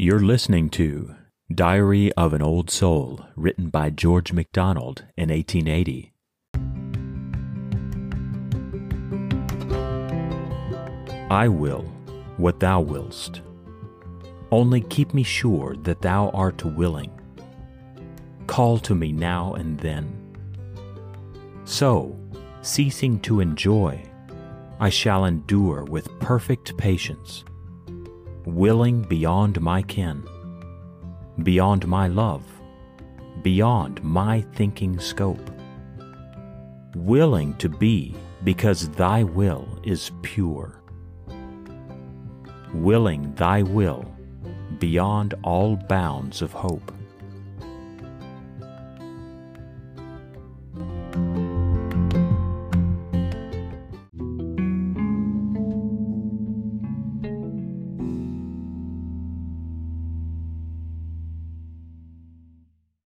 You're listening to Diary of an Old Soul, written by George MacDonald in 1880. I will what thou willst. Only keep me sure that thou art willing. Call to me now and then. So, ceasing to enjoy, I shall endure with perfect patience, willing beyond my ken, beyond my love, beyond my thinking scope, willing to be because thy will is pure, willing thy will beyond all bounds of hope.